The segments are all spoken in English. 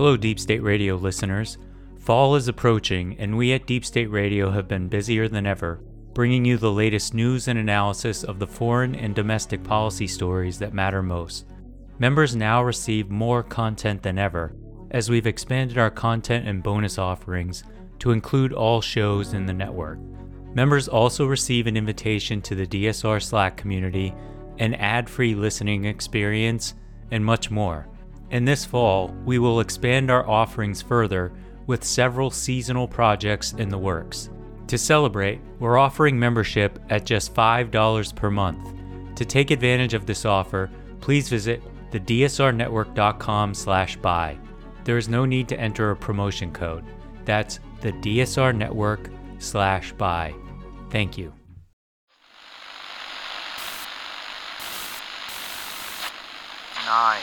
Hello, Deep State Radio listeners. Fall is approaching, and we at Deep State Radio have been busier than ever, bringing you the latest news and analysis of the foreign and domestic policy stories that matter most. Members now receive more content than ever, as we've expanded our content and bonus offerings to include all shows in the network. Members also receive an invitation to the DSR Slack community, an ad free listening experience, and much more. In this fall, we will expand our offerings further with several seasonal projects in the works. To celebrate, we're offering membership at just $5 per month. To take advantage of this offer, please visit thedsrnetwork.com slash buy. There is no need to enter a promotion code. That's the DSR Network slash buy. Thank you. Nine,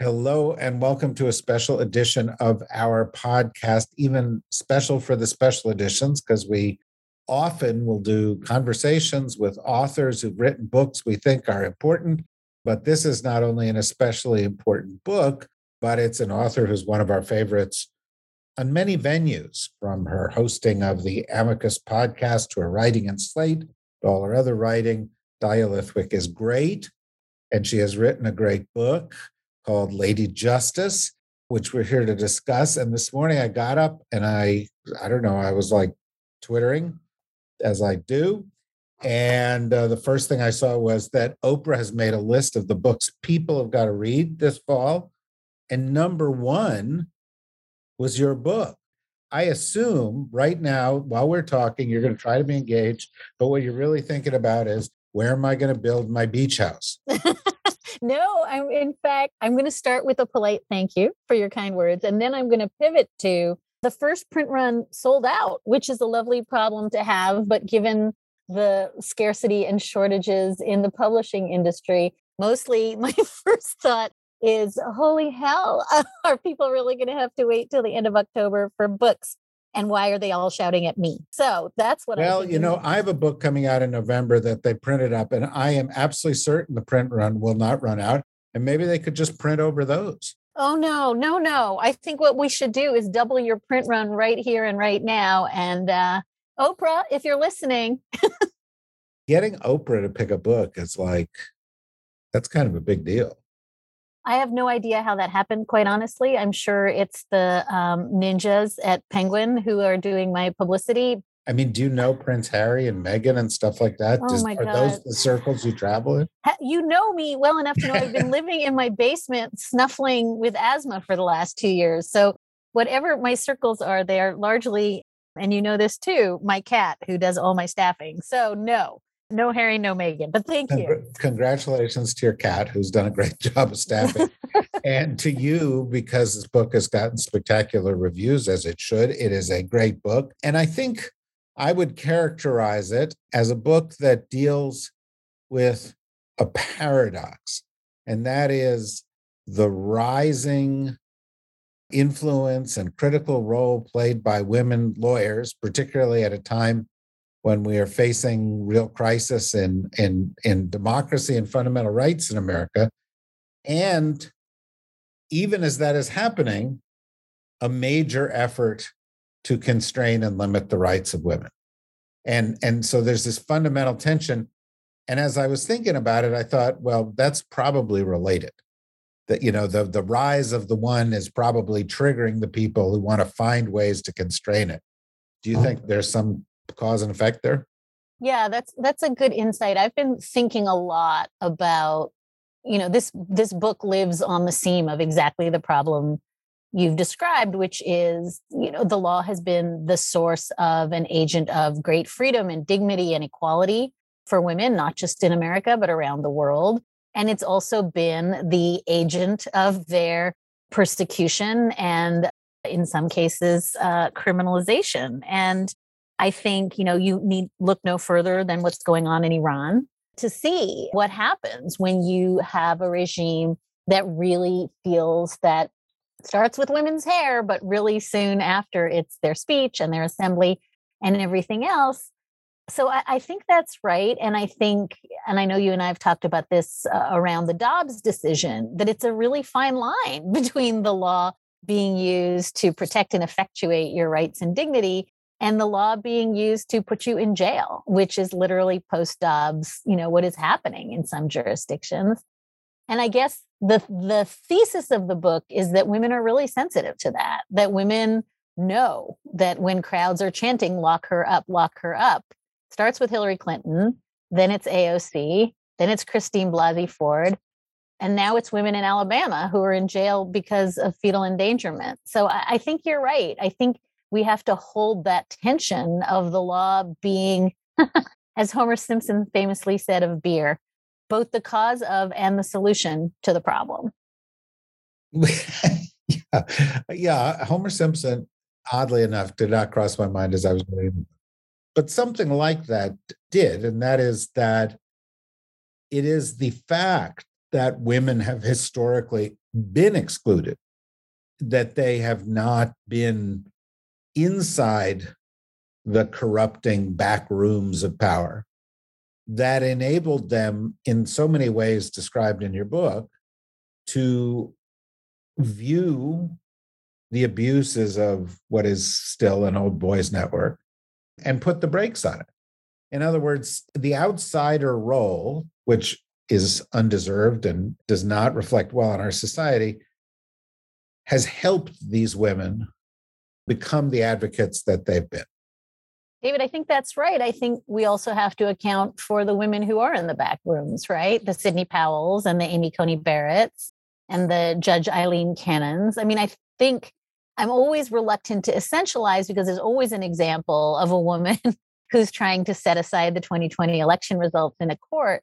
Hello, and welcome to a special edition of our podcast, even special for the special editions, because we often will do conversations with authors who've written books we think are important but this is not only an especially important book, but it's an author who's one of our favorites on many venues, from her hosting of the Amicus podcast to her writing in Slate to all her other writing. Dahlia Lithwick is great, and she has written a great book called Lady Justice, which we're here to discuss. And this morning I got up and I, I don't know, I was like twittering as I do. And uh, the first thing I saw was that Oprah has made a list of the books people have got to read this fall. And number one was your book. I assume right now, while we're talking, you're going to try to be engaged. But what you're really thinking about is where am I going to build my beach house? no, I'm in fact, I'm going to start with a polite thank you for your kind words. And then I'm going to pivot to the first print run sold out, which is a lovely problem to have. But given the scarcity and shortages in the publishing industry. Mostly, my first thought is holy hell, are people really going to have to wait till the end of October for books? And why are they all shouting at me? So that's what I well, you know, I have a book coming out in November that they printed up, and I am absolutely certain the print run will not run out. And maybe they could just print over those. Oh, no, no, no. I think what we should do is double your print run right here and right now. And uh, Oprah, if you're listening. Getting Oprah to pick a book is like, that's kind of a big deal. I have no idea how that happened, quite honestly. I'm sure it's the um, ninjas at Penguin who are doing my publicity. I mean, do you know Prince Harry and Meghan and stuff like that? Oh Does, my are God. those the circles you travel in? You know me well enough to know I've been living in my basement snuffling with asthma for the last two years. So, whatever my circles are, they are largely and you know this too, my cat who does all my staffing. So no, no Harry, no Meghan, but thank you. Congratulations to your cat who's done a great job of staffing. and to you, because this book has gotten spectacular reviews as it should. It is a great book. And I think I would characterize it as a book that deals with a paradox, and that is the rising influence and critical role played by women lawyers, particularly at a time when we are facing real crisis in, in, in democracy and fundamental rights in America. And even as that is happening, a major effort to constrain and limit the rights of women. And, and so there's this fundamental tension. And as I was thinking about it, I thought, well, that's probably related that you know the the rise of the one is probably triggering the people who want to find ways to constrain it do you uh-huh. think there's some cause and effect there? Yeah that's that's a good insight. I've been thinking a lot about you know this this book lives on the seam of exactly the problem you've described which is you know the law has been the source of an agent of great freedom and dignity and equality for women not just in america but around the world. And it's also been the agent of their persecution and in some cases, uh, criminalization. And I think, you know, you need look no further than what's going on in Iran to see what happens when you have a regime that really feels that starts with women's hair, but really soon after it's their speech and their assembly and everything else. So I, I think that's right. And I think, and I know you and I have talked about this uh, around the Dobbs decision, that it's a really fine line between the law being used to protect and effectuate your rights and dignity and the law being used to put you in jail, which is literally post Dobbs, you know, what is happening in some jurisdictions. And I guess the the thesis of the book is that women are really sensitive to that, that women know that when crowds are chanting lock her up, lock her up, starts with Hillary Clinton, then it's AOC, then it's Christine Blasey Ford, and now it's women in Alabama who are in jail because of fetal endangerment. So I, I think you're right. I think we have to hold that tension of the law being, as Homer Simpson famously said of beer, both the cause of and the solution to the problem. yeah. yeah, Homer Simpson, oddly enough, did not cross my mind as I was reading. But something like that did, and that is that it is the fact that women have historically been excluded, that they have not been inside the corrupting back rooms of power that enabled them in so many ways described in your book to view the abuses of what is still an old boys network and put the brakes on it. In other words, the outsider role, which is undeserved and does not reflect well on our society, has helped these women become the advocates that they've been. David, I think that's right. I think we also have to account for the women who are in the back rooms, right? The Sidney Powells and the Amy Coney Barretts and the Judge Eileen Cannons. I mean, I think I'm always reluctant to essentialize because there's always an example of a woman who's trying to set aside the 2020 election results in a court.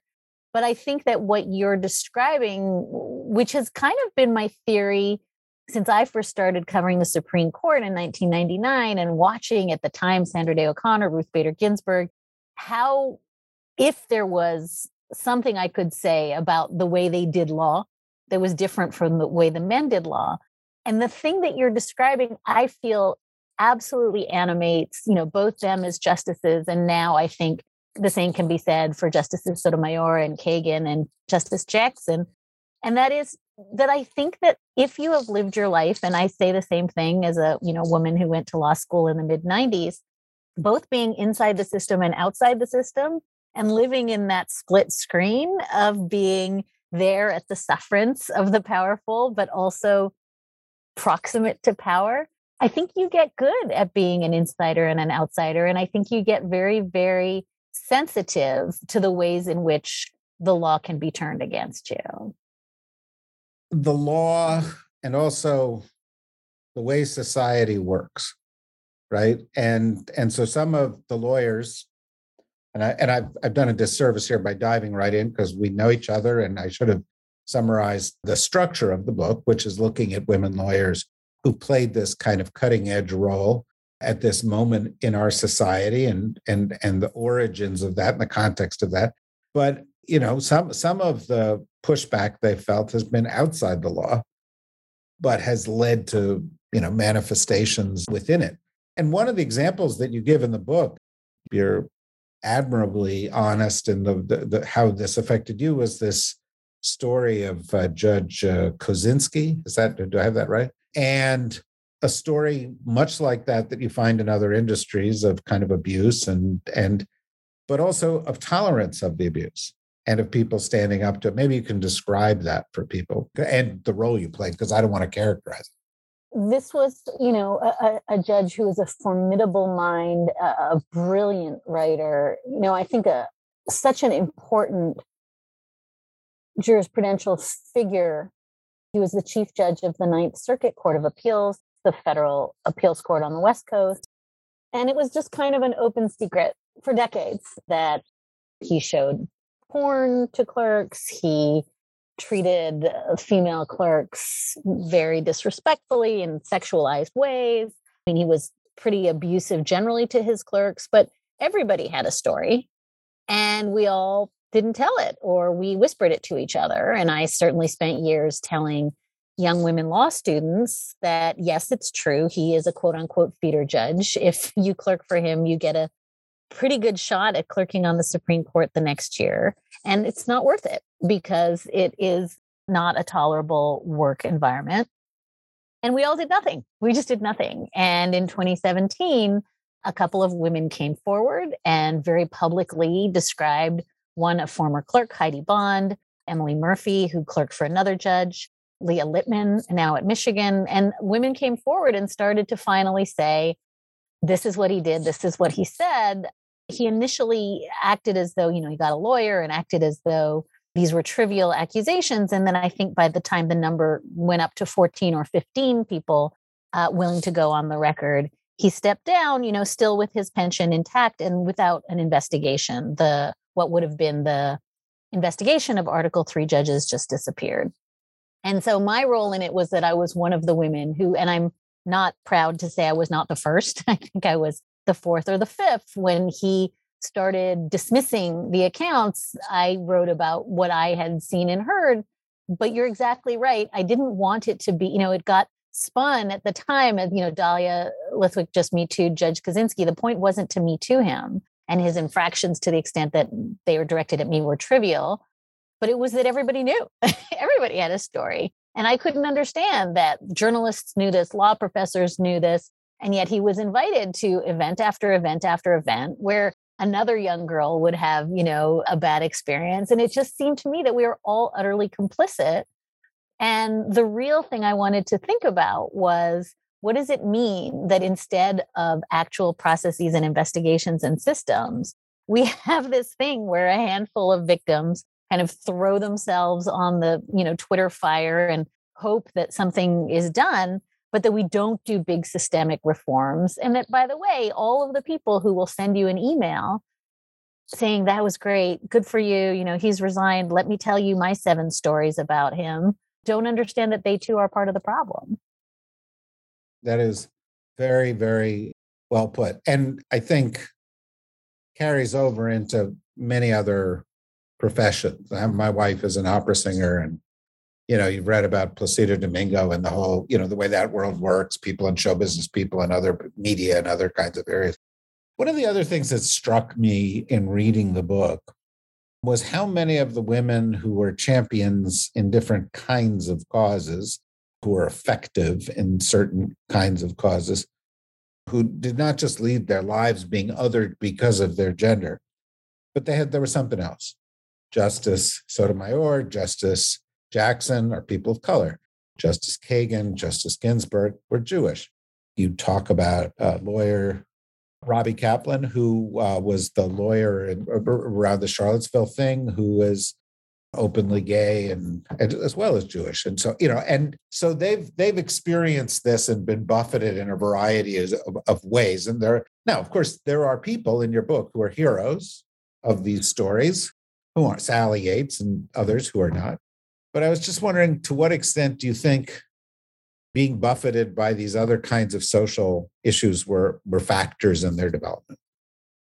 But I think that what you're describing, which has kind of been my theory since I first started covering the Supreme Court in 1999 and watching at the time Sandra Day O'Connor, Ruth Bader Ginsburg, how, if there was something I could say about the way they did law that was different from the way the men did law. And the thing that you're describing, I feel absolutely animates, you know, both them as justices. And now I think the same can be said for Justices Sotomayor and Kagan and Justice Jackson. And that is that I think that if you have lived your life, and I say the same thing as a you know woman who went to law school in the mid 90s, both being inside the system and outside the system, and living in that split screen of being there at the sufferance of the powerful, but also proximate to power. I think you get good at being an insider and an outsider. And I think you get very, very sensitive to the ways in which the law can be turned against you the law and also the way society works right? And and so some of the lawyers and i and i've, I've done a disservice here by diving right in because we know each other and i should have summarized the structure of the book which is looking at women lawyers who played this kind of cutting edge role at this moment in our society and and and the origins of that and the context of that. But you know some some of the pushback they felt has been outside the law, but has led to you know manifestations within it. And one of the examples that you give in the book, you're admirably honest in the, the, the how this affected you was this story of uh, Judge uh, Kozinski. Is that do I have that right? And a story much like that that you find in other industries of kind of abuse and and but also of tolerance of the abuse and of people standing up to it. Maybe you can describe that for people and the role you played, because I don't want to characterize it. This was, you know, a, a judge who was a formidable mind, a, a brilliant writer. You know, I think a such an important jurisprudential figure. He was the chief judge of the Ninth Circuit Court of Appeals, the federal appeals court on the West Coast. And it was just kind of an open secret for decades that he showed porn to clerks. He treated uh, female clerks very disrespectfully in sexualized ways. I mean, he was pretty abusive generally to his clerks, but everybody had a story and we all didn't tell it or we whispered it to each other. And I certainly spent years telling young women law students that yes, it's true. He is a quote unquote feeder judge. If you clerk for him, you get a pretty good shot at clerking on the Supreme Court the next year. And it's not worth it because it is not a tolerable work environment. And we all did nothing. We just did nothing. And in 2017, a couple of women came forward and very publicly described one, a former clerk, Heidi Bond, Emily Murphy, who clerked for another judge, Leah Littman, now at Michigan. And women came forward and started to finally say, this is what he did, this is what he said. He initially acted as though, you know, he got a lawyer and acted as though these were trivial accusations. And then I think by the time the number went up to 14 or 15 people uh, willing to go on the record, he stepped down, you know, still with his pension intact and without an investigation. The what would have been the investigation of Article 3 judges just disappeared. And so my role in it was that I was one of the women who, and I'm not proud to say I was not the first. I think I was the fourth or the fifth when he started dismissing the accounts, I wrote about what I had seen and heard. But you're exactly right. I didn't want it to be, you know, it got spun at the time as, you know, Dahlia Lithwick just Me Too Judge Kozinski. The point wasn't to Me to him and his infractions to the extent that they were directed at me were trivial, but it was that everybody knew. everybody had a story. And I couldn't understand that journalists knew this, law professors knew this. And yet he was invited to event after event after event where another young girl would have, you know, a bad experience. And it just seemed to me that we were all utterly complicit. And the real thing I wanted to think about was what does it mean that instead of actual processes and investigations and systems, we have this thing where a handful of victims kind of throw themselves on the, you know, Twitter fire and hope that something is done but that we don't do big systemic reforms. And that, by the way, all of the people who will send you an email saying, that was great, good for you, you know, he's resigned, let me tell you my seven stories about him, don't understand that they too are part of the problem. That is very, very well put. And I think carries over into many other professions. My wife is an opera singer and you know, you've read about Placido Domingo and the whole, you know, the way that world works, people in show business, people in other media and other kinds of areas. One of the other things that struck me in reading the book was how many of the women who were champions in different kinds of causes, who were effective in certain kinds of causes, who did not just lead their lives being othered because of their gender, but they had there was something else. Justice Sotomayor, Justice Jackson are people of color. Justice Kagan, Justice Ginsburg were Jewish. You talk about a lawyer Robbie Kaplan, who uh, was the lawyer in, around the Charlottesville thing, who was openly gay and, and, as well as Jewish, and so you know, and so they've they've experienced this and been buffeted in a variety of, of ways. And there now, of course, there are people in your book who are heroes of these stories, who aren't Sally Yates and others who are not. But I was just wondering to what extent do you think being buffeted by these other kinds of social issues were, were factors in their development?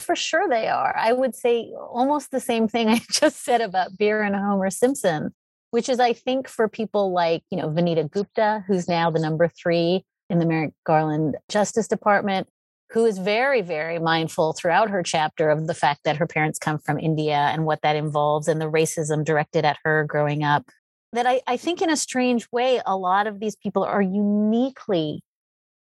For sure they are. I would say almost the same thing I just said about Beer and Homer Simpson, which is, I think, for people like, you know, Vanita Gupta, who's now the number three in the Merrick Garland Justice Department, who is very, very mindful throughout her chapter of the fact that her parents come from India and what that involves and the racism directed at her growing up that I, I think in a strange way, a lot of these people are uniquely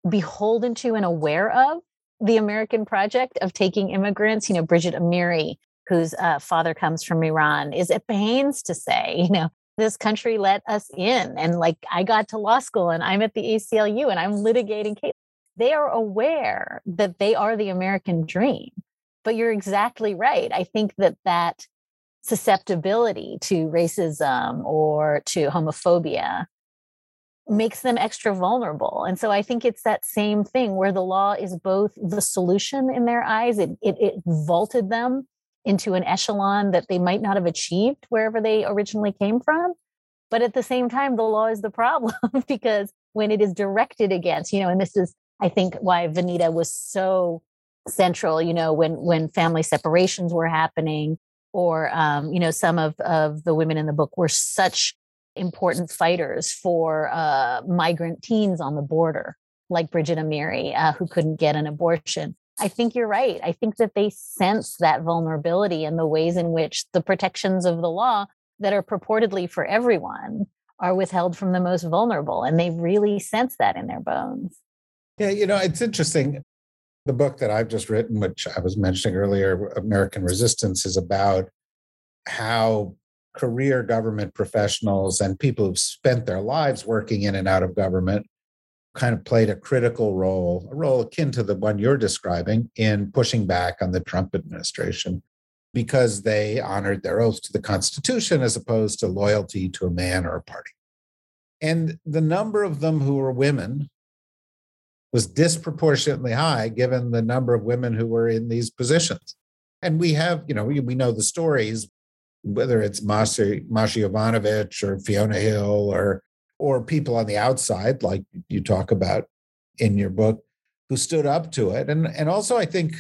beholden to and aware of the American project of taking immigrants. You know, Bridget Amiri, whose uh, father comes from Iran, is at pains to say, you know, this country let us in. And like I got to law school and I'm at the ACLU and I'm litigating cases. They are aware that they are the American dream. But you're exactly right. I think that that susceptibility to racism or to homophobia makes them extra vulnerable. And so I think it's that same thing where the law is both the solution in their eyes, it, it, it vaulted them into an echelon that they might not have achieved wherever they originally came from. But at the same time, the law is the problem because when it is directed against, you know, and this is, I think, why Vanita was so central, you know, when when family separations were happening, or um, you know, some of, of the women in the book were such important fighters for uh, migrant teens on the border, like Bridget Amiri, uh, who couldn't get an abortion. I think you're right. I think that they sense that vulnerability and the ways in which the protections of the law that are purportedly for everyone are withheld from the most vulnerable. And they really sense that in their bones. Yeah, you know, it's interesting. The book that I've just written, which I was mentioning earlier, American Resistance, is about how career government professionals and people who've spent their lives working in and out of government kind of played a critical role, a role akin to the one you're describing in pushing back on the Trump administration because they honored their oath to the Constitution as opposed to loyalty to a man or a party. And the number of them who were women was disproportionately high given the number of women who were in these positions. And we have, you know, we, we know the stories, whether it's Masha, Yovanovitch or Fiona Hill or or people on the outside, like you talk about in your book, who stood up to it. And and also I think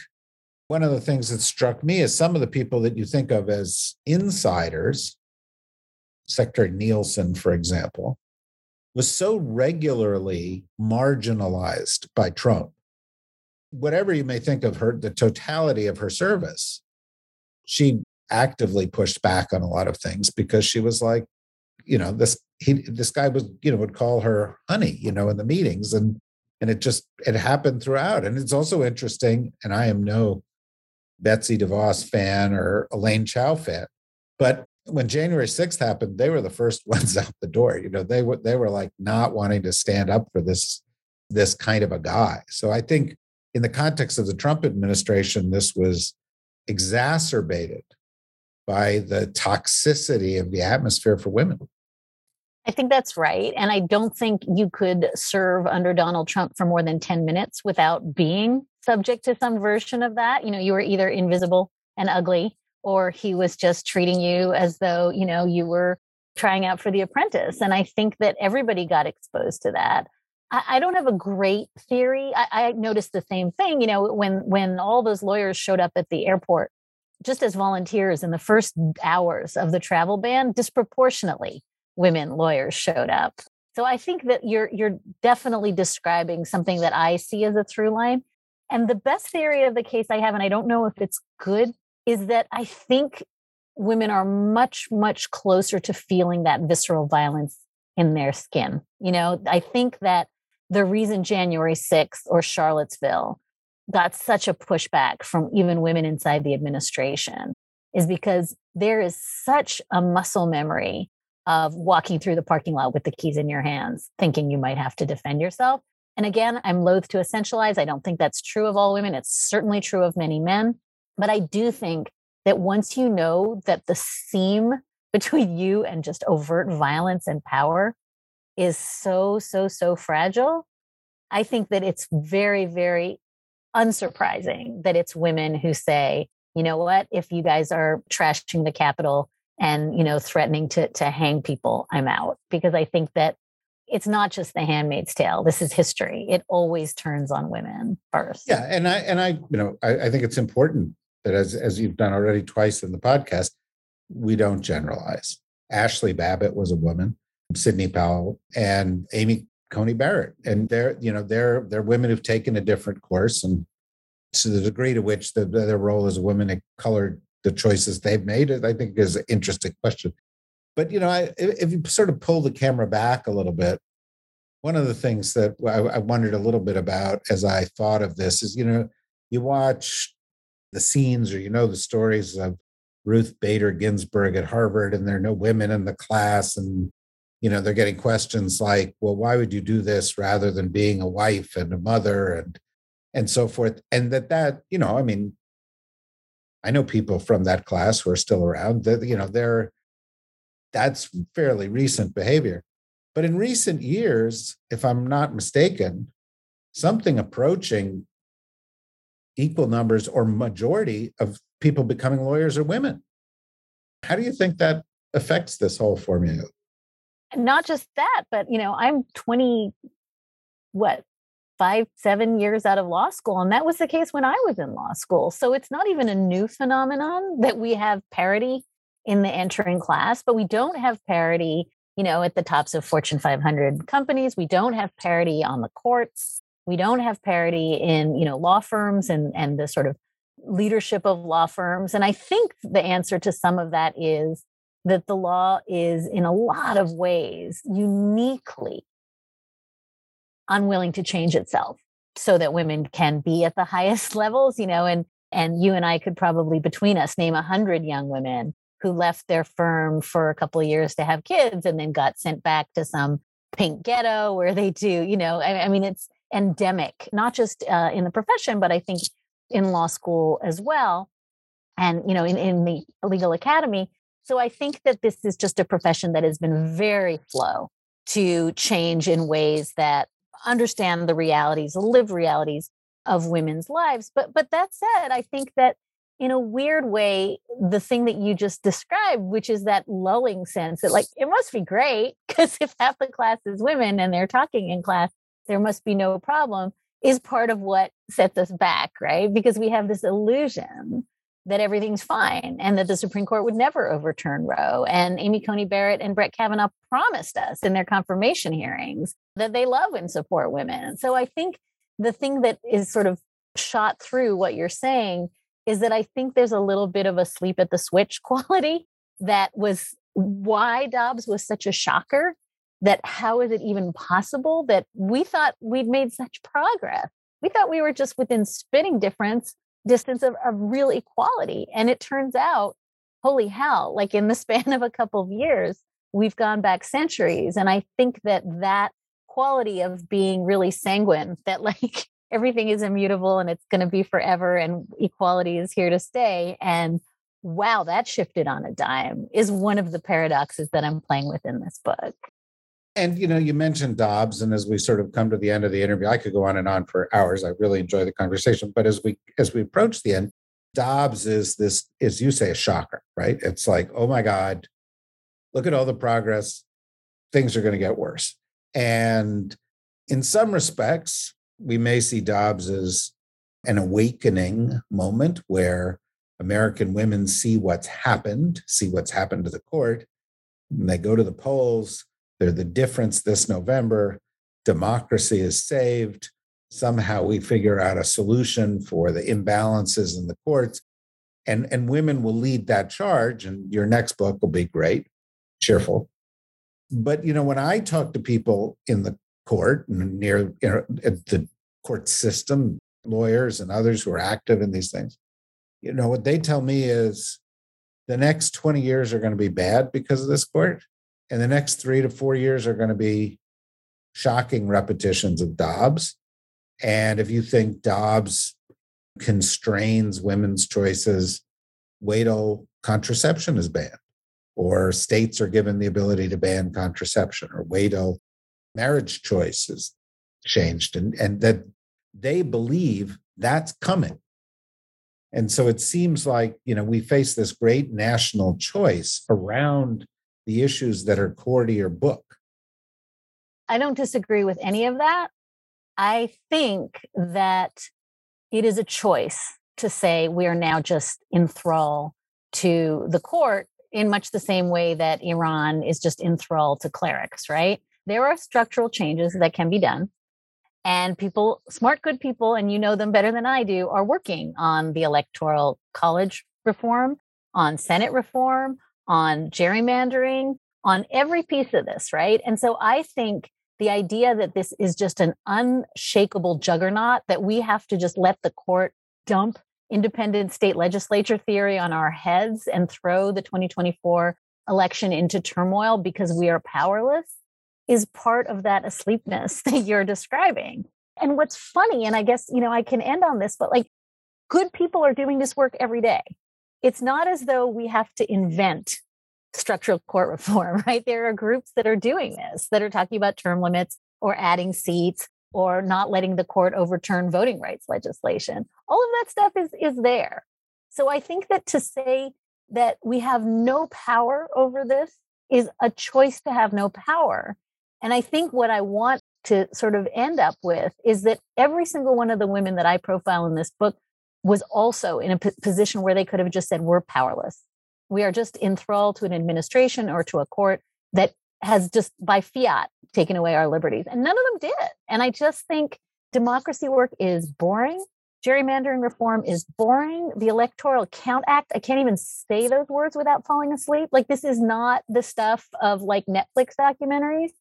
one of the things that struck me is some of the people that you think of as insiders, Secretary Nielsen, for example, was so regularly marginalized by Trump. Whatever you may think of her, the totality of her service, she actively pushed back on a lot of things because she was like, you know, this he this guy was, you know, would call her honey, you know, in the meetings. And and it just it happened throughout. And it's also interesting, and I am no Betsy DeVos fan or Elaine Chao fan, but when January 6th happened, they were the first ones out the door. You know, they were they were like not wanting to stand up for this this kind of a guy. So I think in the context of the Trump administration, this was exacerbated by the toxicity of the atmosphere for women. I think that's right. And I don't think you could serve under Donald Trump for more than 10 minutes without being subject to some version of that. You know, you were either invisible and ugly, or he was just treating you as though, you know, you were trying out for the apprentice. And I think that everybody got exposed to that. I, I don't have a great theory. I, I noticed the same thing, you know, when when all those lawyers showed up at the airport just as volunteers in the first hours of the travel ban, disproportionately women lawyers showed up. So I think that you're you're definitely describing something that I see as a through line. And the best theory of the case I have, and I don't know if it's good, is that I think women are much, much closer to feeling that visceral violence in their skin. You know, I think that the reason January 6th or Charlottesville got such a pushback from even women inside the administration is because there is such a muscle memory of walking through the parking lot with the keys in your hands, thinking you might have to defend yourself. And again, I'm loath to essentialize. I don't think that's true of all women. It's certainly true of many men. But I do think that once you know that the seam between you and just overt violence and power is so, so, so fragile, I think that it's very, very unsurprising that it's women who say, you know what, if you guys are trashing the Capitol and, you know, threatening to, to hang people, I'm out. Because I think that it's not just the handmaid's tale. This is history. It always turns on women first. Yeah. And I, and I, you know, I, I think it's important that as, as you've done already twice in the podcast, we don't generalize. Ashli Babbitt was a woman, Sidney Powell, and Amy Coney Barrett, and they're you know they're they're women who've taken a different course, and to the degree to which the, their role as a woman colored the choices they've made, I think is an interesting question. But you know, I, if you sort of pull the camera back a little bit, one of the things that I, I wondered a little bit about as I thought of this is, you know, you watch the scenes or you know the stories of Ruth Bader Ginsburg at Harvard, and there are no women in the class, and you know they're getting questions like well why would you do this rather than being a wife and a mother? and and so forth. And that that you know i mean i know people from that class who are still around that you know they're that's fairly recent behavior. But in recent years if i'm not mistaken something approaching equal numbers or majority of people becoming lawyers are women how do you think that affects this whole formula not just that, but you know, I'm 20, what, five, seven years out of law school. And that was the case when I was in law school. So it's not even a new phenomenon that we have parity in the entering class, but we don't have parity, you know, at the tops of Fortune 500 companies. We don't have parity on the courts. We don't have parity in, you know, law firms and, and the sort of leadership of law firms. And I think the answer to some of that is that the law is, in a lot of ways, uniquely unwilling to change itself so that women can be at the highest levels, you know, and and you and I could probably between us name a hundred young women who left their firm for a couple of years to have kids and then got sent back to some pink ghetto where they do, you know, I, I mean, it's endemic, not just uh, in the profession, but I think in law school as well, and you know, in, in the legal academy. So I think that this is just a profession that has been very slow to change in ways that understand the realities, live realities of women's lives. But but that said, I think that in a weird way, the thing that you just described, which is that lulling sense that like it must be great because if half the class is women and they're talking in class, there must be no problem, is part of what sets us back, right? Because we have this illusion that everything's fine and that the Supreme Court would never overturn Roe. And Amy Coney Barrett and Brett Kavanaugh promised us in their confirmation hearings that they love and support women. So I think the thing that is sort of shot through what you're saying is that I think there's a little bit of a sleep at the switch quality that was why Dobbs was such a shocker. That how is it even possible that we thought we'd made such progress? We thought we were just within spitting difference distance of, of real equality. And it turns out, holy hell, like in the span of a couple of years, we've gone back centuries. And I think that that quality of being really sanguine, that like everything is immutable and it's going to be forever and equality is here to stay. And wow, that shifted on a dime is one of the paradoxes that I'm playing with in this book. And you know, you mentioned Dobbs, and as we sort of come to the end of the interview, I could go on and on for hours. I really enjoy the conversation, but as we as we approach the end, Dobbs is this, as you say, a shocker, right? It's like, oh my God, look at all the progress. Things are going to get worse. And in some respects, we may see Dobbs as an awakening moment where American women see what's happened, see what's happened to the court, and they go to the polls they're the difference this November. Democracy is saved. Somehow we figure out a solution for the imbalances in the courts. And, and women will lead that charge. And your next book will be great, cheerful. But, you know, when I talk to people in the court near you know, the court system, lawyers and others who are active in these things, you know, what they tell me is the next 20 years are going to be bad because of this court and the next three to four years are going to be shocking repetitions of Dobbs. And if you think Dobbs constrains women's choices, wait till contraception is banned, or states are given the ability to ban contraception, or wait till marriage choice is changed, and, and that they believe that's coming. And so it seems like, you know, we face this great national choice around the issues that are core to your book. I don't disagree with any of that. I think that it is a choice to say we are now just in thrall to the court in much the same way that Iran is just in thrall to clerics, right? There are structural changes that can be done. And people, smart, good people, and you know them better than I do, are working on the electoral college reform, on Senate reform, on gerrymandering, on every piece of this, right? And so I think the idea that this is just an unshakable juggernaut, that we have to just let the court dump independent state legislature theory on our heads and throw the 2024 election into turmoil because we are powerless is part of that asleepness that you're describing. And what's funny, and I guess, you know, I can end on this, but like good people are doing this work every day it's not as though we have to invent structural court reform, right? There are groups that are doing this, that are talking about term limits or adding seats or not letting the court overturn voting rights legislation. All of that stuff is, is there. So I think that to say that we have no power over this is a choice to have no power. And I think what I want to sort of end up with is that every single one of the women that I profile in this book was also in a p- position where they could have just said, We're powerless. We are just enthralled to an administration or to a court that has just by fiat taken away our liberties. And none of them did. And I just think democracy work is boring. Gerrymandering reform is boring. The Electoral Count Act, I can't even say those words without falling asleep. Like, this is not the stuff of like Netflix documentaries,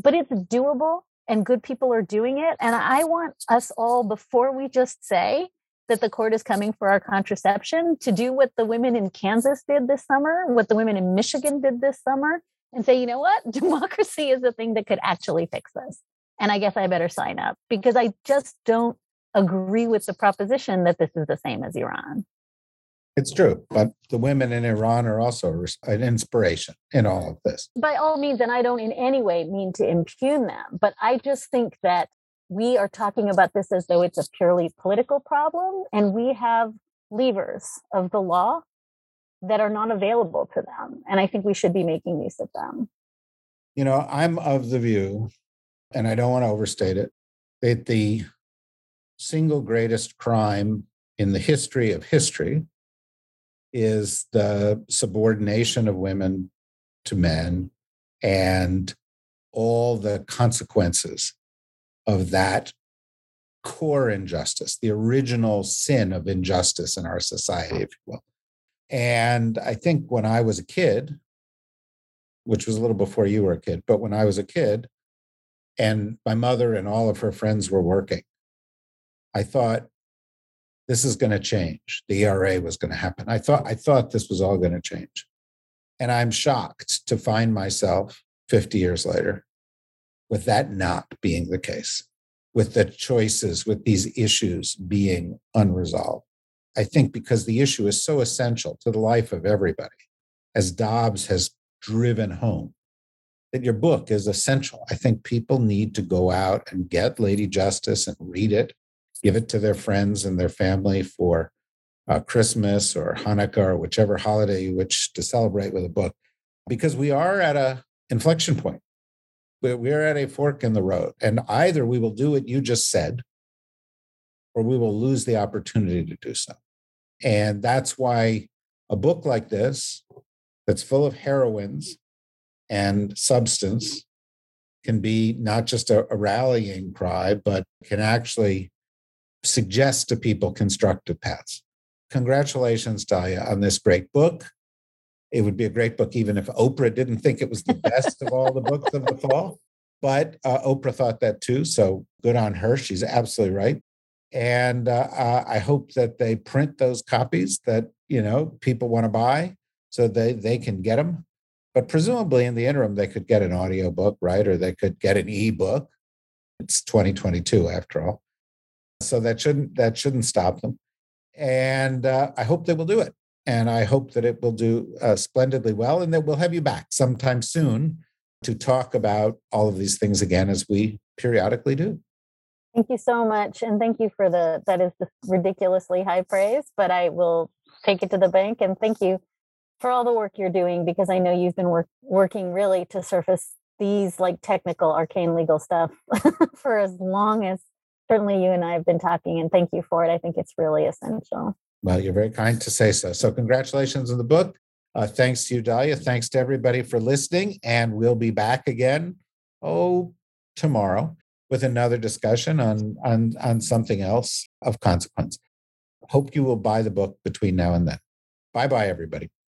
but it's doable and good people are doing it. And I want us all, before we just say that the court is coming for our contraception, to do what the women in Kansas did this summer, what the women in Michigan did this summer, and say, you know what? Democracy is the thing that could actually fix this. And I guess I better sign up because I just don't agree with the proposition that this is the same as Iran. It's true, but the women in Iran are also an inspiration in all of this. By all means, and I don't in any way mean to impugn them, but I just think that we are talking about this as though it's a purely political problem, and we have levers of the law that are not available to them. And I think we should be making use of them. You know, I'm of the view, and I don't want to overstate it, that the single greatest crime in the history of history is the subordination of women to men and all the consequences of that core injustice, the original sin of injustice in our society, if you will. And I think when I was a kid, which was a little before you were a kid, but when I was a kid, and my mother and all of her friends were working, I thought this is going to change. The ERA was going to happen. I thought I thought this was all going to change. And I'm shocked to find myself 50 years later with that not being the case, with the choices, with these issues being unresolved. I think because the issue is so essential to the life of everybody, as Dobbs has driven home, that your book is essential. I think people need to go out and get Lady Justice and read it give it to their friends and their family for uh, Christmas or Hanukkah or whichever holiday you wish to celebrate with a book, because we are at a inflection point. We are at a fork in the road, and either we will do what you just said, or we will lose the opportunity to do so. And that's why a book like this, that's full of heroines and substance, can be not just a, a rallying cry, but can actually suggest to people constructive paths. Congratulations, Dahlia, on this great book. It would be a great book even if Oprah didn't think it was the best of all the books of the fall. But uh, Oprah thought that too. So good on her. She's absolutely right. And uh, uh, I hope that they print those copies that you know people want to buy, so they they can get them. But presumably in the interim, they could get an audio book, right? Or they could get an e-book. It's 2022 after all. So that shouldn't that shouldn't stop them. And uh, I hope they will do it. And I hope that it will do uh, splendidly well, and that we'll have you back sometime soon to talk about all of these things again, as we periodically do. Thank you so much, and thank you for the that is ridiculously high praise, but I will take it to the bank. And thank you for all the work you're doing because I know you've been work, working really to surface these like technical arcane legal stuff for as long as certainly you and I have been talking, and thank you for it. I think it's really essential. Well, you're very kind to say so. So, congratulations on the book. Uh, thanks to you, Dahlia. Thanks to everybody for listening. And we'll be back again, oh, tomorrow with another discussion on, on, on something else of consequence. Hope you will buy the book between now and then. Bye bye, everybody.